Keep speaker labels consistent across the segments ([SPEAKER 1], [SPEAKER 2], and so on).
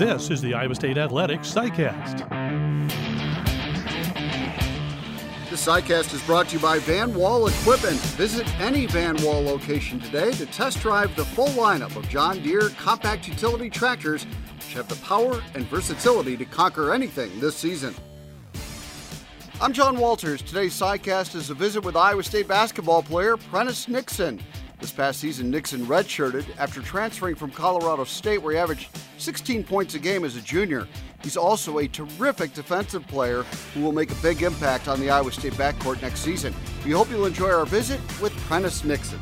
[SPEAKER 1] This is the Iowa State Athletics SciCast.
[SPEAKER 2] This SciCast is brought to you by Van Wall Equipment. Visit any Van Wall location today to test drive the full lineup of John Deere compact utility tractors, which have the power and versatility to conquer anything this season. I'm John Walters. Today's SciCast is a visit with Iowa State basketball player Prentiss Nixon. This past season, Nixon redshirted after transferring from Colorado State, where he averaged 16 points a game as a junior. He's also a terrific defensive player who will make a big impact on the Iowa State backcourt next season. We hope you'll enjoy our visit with Prentiss Nixon.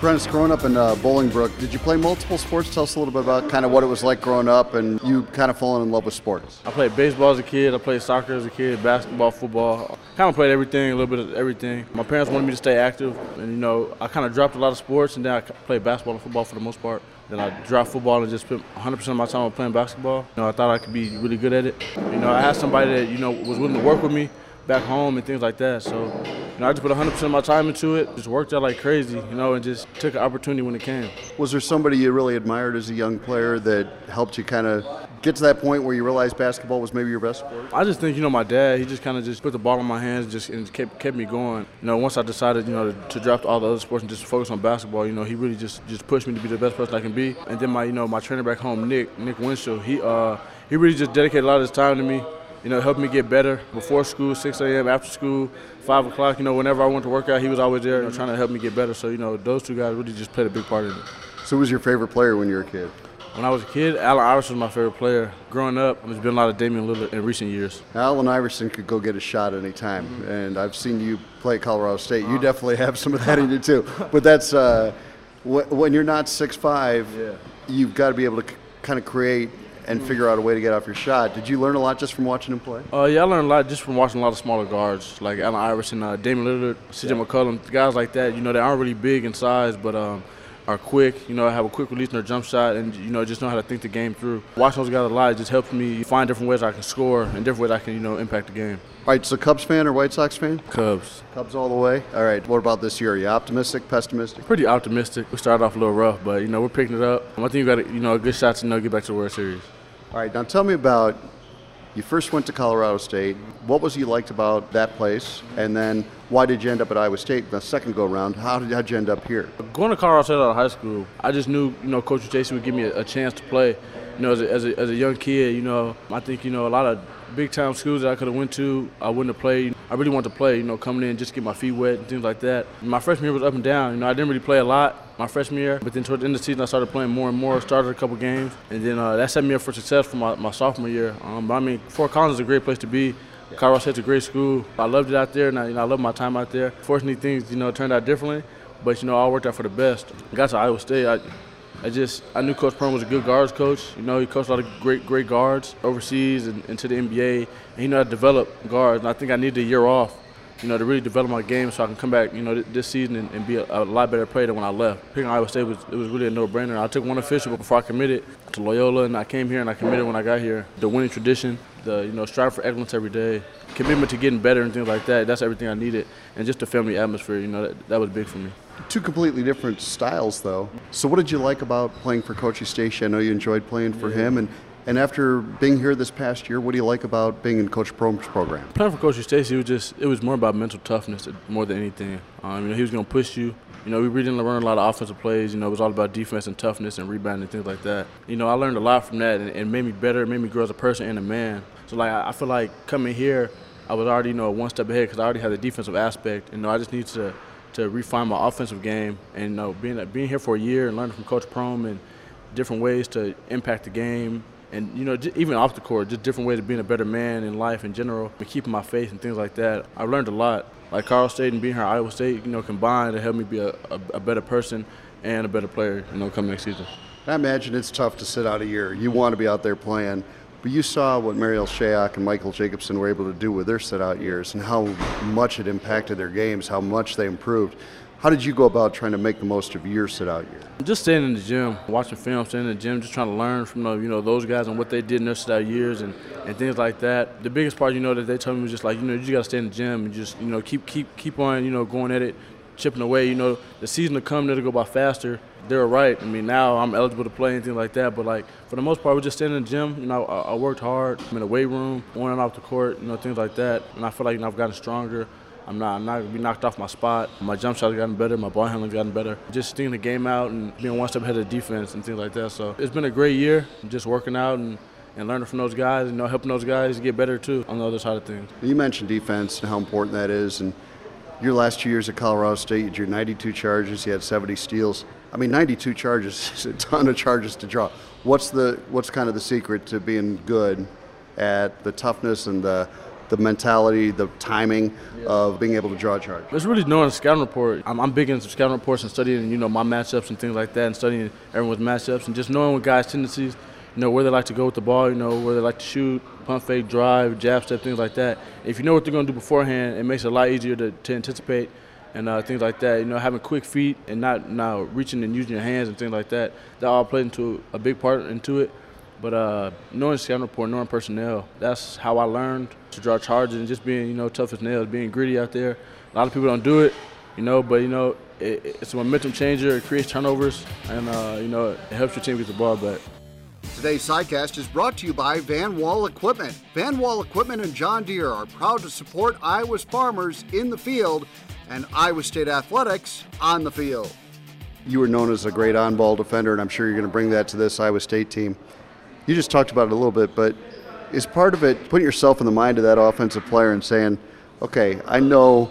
[SPEAKER 2] Prentiss, growing up in uh, Bolingbrook, did you play multiple sports? Tell us a little bit about kind of what it was like growing up and you kind of falling in love with sports.
[SPEAKER 3] I played baseball as a kid. I played soccer as a kid, basketball, football. Kind of played everything, a little bit of everything. My parents wanted me to stay active, and you know, I kind of dropped a lot of sports, and then I played basketball and football for the most part. Then I dropped football and just spent 100% of my time on playing basketball. You know, I thought I could be really good at it. You know, I had somebody that you know was willing to work with me back home and things like that. So, you know, I just put 100% of my time into it, just worked out like crazy, you know, and just took an opportunity when it came.
[SPEAKER 2] Was there somebody you really admired as a young player that helped you kind of get to that point where you realized basketball was maybe your best sport?
[SPEAKER 3] I just think, you know, my dad, he just kind of just put the ball in my hands and just and kept, kept me going. You know, once I decided, you know, to, to drop all the other sports and just focus on basketball, you know, he really just, just pushed me to be the best person I can be. And then my, you know, my trainer back home, Nick, Nick Winchell, he, uh, he really just dedicated a lot of his time to me you know, helped me get better before school, 6 a.m., after school, 5 o'clock. You know, whenever I went to work out, he was always there, you know, trying to help me get better. So, you know, those two guys really just played a big part in it.
[SPEAKER 2] So, who was your favorite player when you were a kid?
[SPEAKER 3] When I was a kid, Allen Iverson was my favorite player. Growing up, there's been a lot of Damian Lillard in recent years.
[SPEAKER 2] Allen Iverson could go get a shot any time, mm-hmm. and I've seen you play Colorado State. You uh-huh. definitely have some of that in you too. But that's uh, when you're not six five, yeah. you've got to be able to kind of create and figure out a way to get off your shot. Did you learn a lot just from watching him play?
[SPEAKER 3] Uh, yeah, I learned a lot just from watching a lot of smaller guards like Allen Iverson, uh, Damian Lillard, CJ yeah. McCollum, guys like that. You know, they aren't really big in size, but um, are quick. You know, have a quick release in their jump shot, and you know, just know how to think the game through. Watching those guys a lot just helps me find different ways I can score and different ways I can you know impact the game.
[SPEAKER 2] All right, so Cubs fan or White Sox fan?
[SPEAKER 3] Cubs.
[SPEAKER 2] Cubs all the way. All right. What about this year? Are you optimistic, pessimistic?
[SPEAKER 3] Pretty optimistic. We started off a little rough, but you know we're picking it up. I think we got you know a good shot to you know get back to the World Series.
[SPEAKER 2] All right, now tell me about you first went to Colorado State. What was you liked about that place? And then why did you end up at Iowa State the second go around? How did how'd you end up here?
[SPEAKER 3] Going to Colorado State out of high school, I just knew you know Coach Jason would give me a, a chance to play. You know, as a, as a, as a young kid, you know, I think you know a lot of big time schools that I could have went to, I wouldn't have played. I really wanted to play, you know, coming in just get my feet wet and things like that. My freshman year was up and down. You know, I didn't really play a lot my freshman year, but then toward the end of the season, I started playing more and more. Started a couple games, and then uh, that set me up for success for my, my sophomore year. Um, but I mean, Fort Collins is a great place to be. Colorado State's a great school. I loved it out there, and I, you know, I love my time out there. Fortunately, things you know turned out differently, but you know, all worked out for the best. Got to Iowa State. I, I just I knew Coach Prohm was a good guards coach. You know, he coached a lot of great great guards overseas and into the NBA, and he knew how to develop guards. And I think I needed a year off, you know, to really develop my game so I can come back, you know, this season and, and be a, a, lot better player than when I left. Picking Iowa State was it was really a no-brainer. I took one official before I committed to Loyola, and I came here and I committed when I got here. The winning tradition, the you know, strive for excellence every day, commitment to getting better and things like that. That's everything I needed, and just the family atmosphere. You know, that, that was big for me.
[SPEAKER 2] Two completely different styles, though. So, what did you like about playing for Coach Eustachy? I know you enjoyed playing for yeah. him, and and after being here this past year, what do you like about being in Coach Prohm's program?
[SPEAKER 3] Playing for Coach Eustachy was just it was more about mental toughness more than anything. Um, you know, he was going to push you. You know, we didn't learn a lot of offensive plays. You know, it was all about defense and toughness and rebounding and things like that. You know, I learned a lot from that and it made me better. It made me grow as a person and a man. So, like, I feel like coming here, I was already, you know, one step ahead because I already had the defensive aspect. And, you know, I just need to to refine my offensive game. And you know, being being here for a year and learning from Coach Prohm and different ways to impact the game, and you know, even off the court, just different ways of being a better man in life in general, and keeping my faith and things like that. I've learned a lot. Like Carl State and being here at Iowa State, you know, combined to help me be a, a, a better person and a better player, you know, come next season.
[SPEAKER 2] I imagine it's tough to sit out a year. You want to be out there playing. But you saw what Marial Shayok and Michael Jacobson were able to do with their sit out years and how much it impacted their games, how much they improved. How did you go about trying to make the most of your sit out year?
[SPEAKER 3] Just staying in the gym, watching film, staying in the gym, just trying to learn from the, you know those guys and what they did in their sit out years and, and things like that. The biggest part, you know, that they told me was just like, you know, you got to stay in the gym and just, you know, keep keep keep on, you know, going at it, chipping away. You know, the season to come, it'll go by faster. They were right. I mean, now I'm eligible to play anything like that. But like for the most part, we're just staying in the gym. You know, I, I worked hard. I'm in the weight room, on and off the court. You know, things like that. And I feel like you know, I've gotten stronger. I'm not, I'm not gonna be knocked off my spot. My jump shot's gotten better. My ball handling's gotten better. Just seeing the game out and being one step ahead of defense and things like that. So it's been a great year. Just working out and and learning from those guys, you know, helping those guys get better too on the other side of things.
[SPEAKER 2] You mentioned defense and how important that is, and your last two years at Colorado State, you drew 92 charges, you had 70 steals. I mean, 92 charges is a ton of charges to draw. What's the what's kind of the secret to being good at the toughness and the the mentality, the timing yeah. of being able to draw a charge.
[SPEAKER 3] It's really knowing a scouting report. I'm, I'm big into scouting reports and studying, you know, my matchups and things like that, and studying everyone's matchups and just knowing what guys' tendencies you know, where they like to go with the ball, you know, where they like to shoot, pump fake, drive, jab step, things like that. If you know what they're going to do beforehand, it makes it a lot easier to, to anticipate and uh, things like that. You know, having quick feet and not now reaching and using your hands and things like that, that all plays into a big part into it. But uh, knowing scout report, knowing personnel, that's how I learned to draw charges and just being, you know, tough as nails, being gritty out there. A lot of people don't do it, you know, but, you know, it, it's a momentum changer. It creates turnovers, and, uh, you know, it helps your team get the ball back.
[SPEAKER 2] Today's SciCast is brought to you by Van Wall Equipment. Van Wall Equipment and John Deere are proud to support Iowa's farmers in the field and Iowa State athletics on the field. You were known as a great on ball defender, and I'm sure you're going to bring that to this Iowa State team. You just talked about it a little bit, but is part of it putting yourself in the mind of that offensive player and saying, okay, I know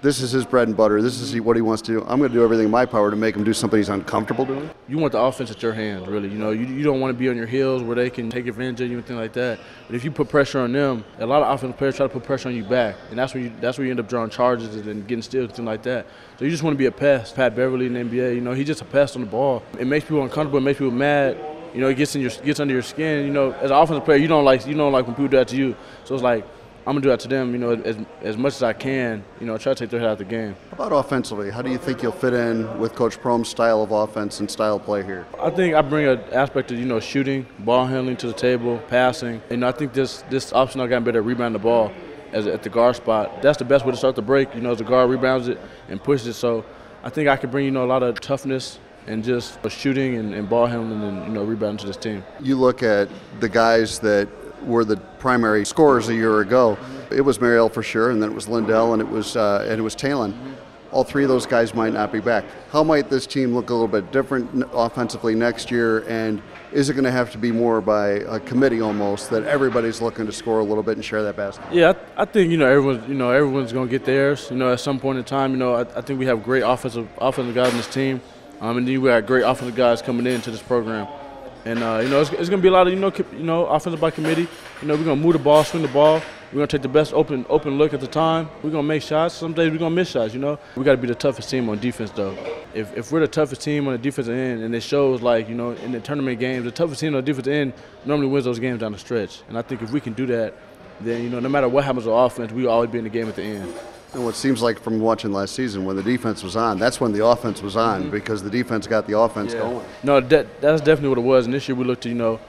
[SPEAKER 2] this is his bread and butter. This is what he wants to do. I'm going to do everything in my power to make him do something he's uncomfortable doing.
[SPEAKER 3] You want the offense at your hands, really. You know, you, you don't want to be on your heels where they can take advantage of you and things like that. But if you put pressure on them, a lot of offensive players try to put pressure on you back, and that's where you that's where you end up drawing charges and getting steals and things like that. So you just want to be a pest. Pat Beverley in the NBA, you know, he's just a pest on the ball. It makes people uncomfortable. It makes people mad. You know, it gets in your gets under your skin. You know, as an offensive player, you don't like you don't like when people do that to you. So it's like I'm gonna do that to them, you know, as, as much as I can, you know, try to take their head out of the game.
[SPEAKER 2] How about offensively? How do you think you'll fit in with Coach Prohm's style of offense and style of play here?
[SPEAKER 3] I think I bring an aspect of, you know, shooting, ball handling to the table, passing. And I think this this option I got better at rebounding the ball as at the guard spot. That's the best way to start the break, you know, as the guard rebounds it and pushes it. So I think I can bring, you know, a lot of toughness and just shooting and, and ball handling and, you know, rebounding to this team.
[SPEAKER 2] You look at the guys that were the primary scorers a year ago. It was Marial for sure, and then it was Lindell, and it was uh, and it was Talen. All three of those guys might not be back. How might this team look a little bit different offensively next year? And is it going to have to be more by a committee almost that everybody's looking to score a little bit and share that basket?
[SPEAKER 3] Yeah, I, I think you know everyone's you know everyone's going to get theirs. You know, at some point in time, you know, I, I think we have great offensive offensive guys in this team, um, and then we got great offensive guys coming into this program. And uh, you know, it's, it's, gonna be a lot of you know, you know, offensive by committee. You know, we're gonna move the ball, swing the ball. We're gonna take the best open open look at the time. We're gonna make shots. Some days we're gonna miss shots. You know, we got to be the toughest team on defense though. If, if we're the toughest team on the defensive end, and it shows like you know in the tournament games, the toughest team on the defensive end normally wins those games down the stretch. And I think if we can do that, then you know no matter what happens on offense, we will always be in the game at the end.
[SPEAKER 2] And what seems like from watching last season, when the defense was on, that's when the offense was on mm-hmm. because the defense got the offense yeah. going.
[SPEAKER 3] No, that, that's definitely what it was. And this year we looked to, you know,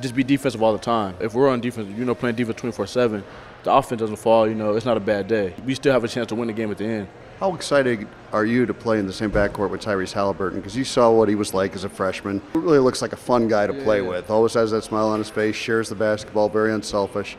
[SPEAKER 3] just be defensive all the time. If we're on defense, you know, playing defense 24 7, the offense doesn't fall, you know, it's not a bad day. We still have a chance to win the game at the end.
[SPEAKER 2] How excited are you to play in the same backcourt with Tyrese Halliburton? Because you saw what he was like as a freshman. He really looks like a fun guy to yeah. play with. Always has that smile on his face, shares the basketball, very unselfish.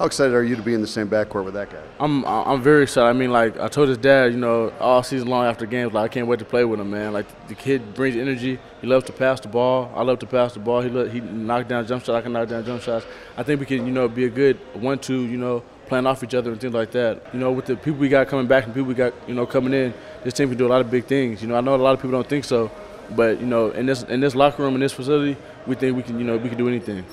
[SPEAKER 2] How excited are you to be in the same backcourt with that guy?
[SPEAKER 3] I'm I'm very excited. I mean, like I told his dad, you know, all season long after games, like I can't wait to play with him, man. Like the kid brings energy. He loves to pass the ball. I love to pass the ball. He lo- he knock down jump shots. I can knock down jump shots. I think we can, you know, be a good one-two, you know, playing off each other and things like that. You know, with the people we got coming back and people we got, you know, coming in, this team can do a lot of big things. You know, I know a lot of people don't think so, but you know, in this in this locker room in this facility, we think we can, you know, we can do anything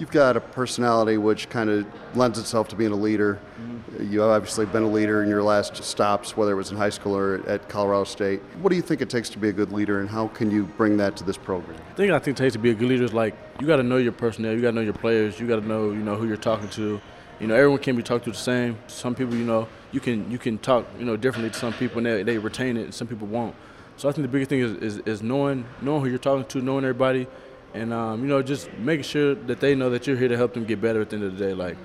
[SPEAKER 2] you've got a personality which kind of lends itself to being a leader. Mm-hmm. You've obviously been a leader in your last stops, whether it was in high school or at Colorado State. What do you think it takes to be a good leader, and how can you bring that to this program?
[SPEAKER 3] The thing I think it takes to be a good leader is like you got to know your personnel, you got to know your players, you got to know you know who you're talking to. You know, everyone can be talked to the same. Some people, you know, you can you can talk you know differently to some people, and they, they retain it, and some people won't. So I think the biggest thing is, is, is knowing knowing who you're talking to, knowing everybody and um, you know just making sure that they know that you're here to help them get better at the end of the day. Like,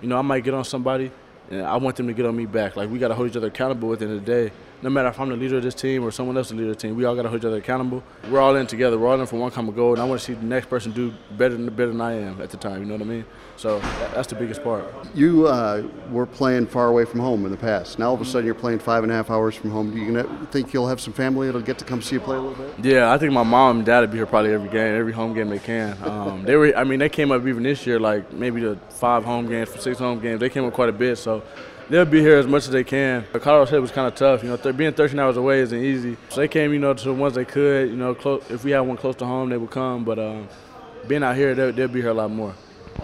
[SPEAKER 3] you know, I might get on somebody, and I want them to get on me back. Like we got to hold each other accountable at the end of the day. No matter if I'm the leader of this team or someone else the leader of the team, we all got to hold each other accountable. We're all in together. We're all in for one common goal, and I want to see the next person do better than better than I am at the time. You know what I mean? So that's the biggest part.
[SPEAKER 2] You uh, were playing far away from home in the past. Now all of a sudden you're playing five and a half hours from home. Do you think you'll have some family that'll get to come see you play a little bit?
[SPEAKER 3] Yeah, I think my mom and dad will be here probably every game, every home game they can. Um, they were, I mean, they came up even this year, like maybe the five home games, six home games. They came up quite a bit, so they'll be here as much as they can. Colorado State was kind of tough. You know, being 13 hours away isn't easy. So they came, you know, to the ones they could. You know, close, if we had one close to home, they would come. But um, being out here, they'll, they'll be here a lot more.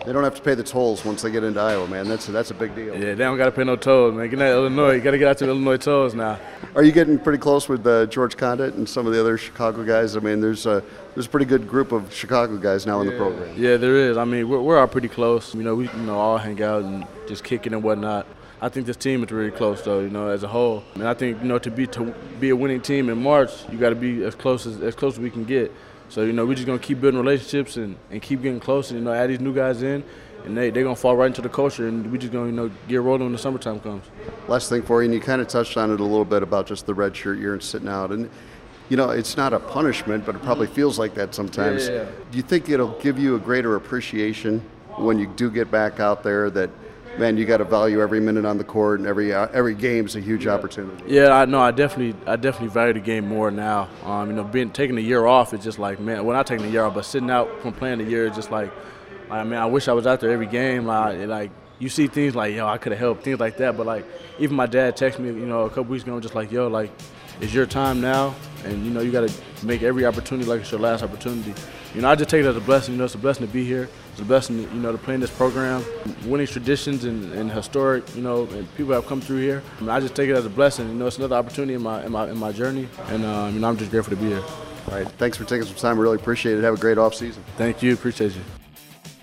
[SPEAKER 2] They don't have to pay the tolls once they get into Iowa, man. That's a, that's a big deal.
[SPEAKER 3] Yeah, they don't got to pay no tolls, man. Get out Illinois. You got to get out to Illinois tolls now.
[SPEAKER 2] Are you getting pretty close with uh, George Conditt and some of the other Chicago guys? I mean, there's a there's a pretty good group of Chicago guys now
[SPEAKER 3] yeah.
[SPEAKER 2] in the program.
[SPEAKER 3] Yeah, there is. I mean, we're, we're all pretty close. You know, we you know all hang out and just kicking and whatnot. I think this team is really close, though. You know, as a whole. And I think you know to be to be a winning team in March, you got to be as close as as close as we can get. So you know, we're just gonna keep building relationships and, and keep getting close, and you know, add these new guys in, and they they're gonna fall right into the culture, and we're just gonna you know get rolling when the summertime comes.
[SPEAKER 2] Last thing for you, and you kind of touched on it a little bit about just the red shirt year and sitting out, and you know, it's not a punishment, but it probably feels like that sometimes.
[SPEAKER 3] Yeah, yeah, yeah.
[SPEAKER 2] Do you think it'll give you a greater appreciation when you do get back out there that man, you got to value every minute on the court, and every uh, every game is a huge
[SPEAKER 3] yeah.
[SPEAKER 2] opportunity.
[SPEAKER 3] Yeah, I know. I definitely, I definitely value the game more now. Um, you know, being taking a year off is just like, man, well, not taking a year off, but sitting out from playing a year is just like, I mean, I wish I was out there every game. Like, like you see things like, yo, I could have helped, things like that. But like, even my dad texted me, you know, a couple weeks ago, just like, yo, like, it's your time now, and you know, you got to make every opportunity like it's your last opportunity. You know, I just take it as a blessing. You know, it's a blessing to be here. It's a blessing, you know, to play in this program. Winning traditions and, and historic, you know, and people have come through here. I, mean, I just take it as a blessing. You know, it's another opportunity in my in my in my journey, and um, you know, I'm just grateful to be here.
[SPEAKER 2] All right, thanks for taking some time. We really appreciate it. Have a great off season.
[SPEAKER 3] Thank you. Appreciate you.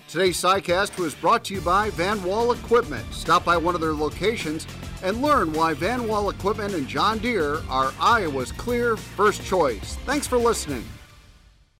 [SPEAKER 2] Today's SciCast was brought to you by Van Wall Equipment. Stop by one of their locations and learn why Van Wall Equipment and John Deere are Iowa's clear first choice. Thanks for listening.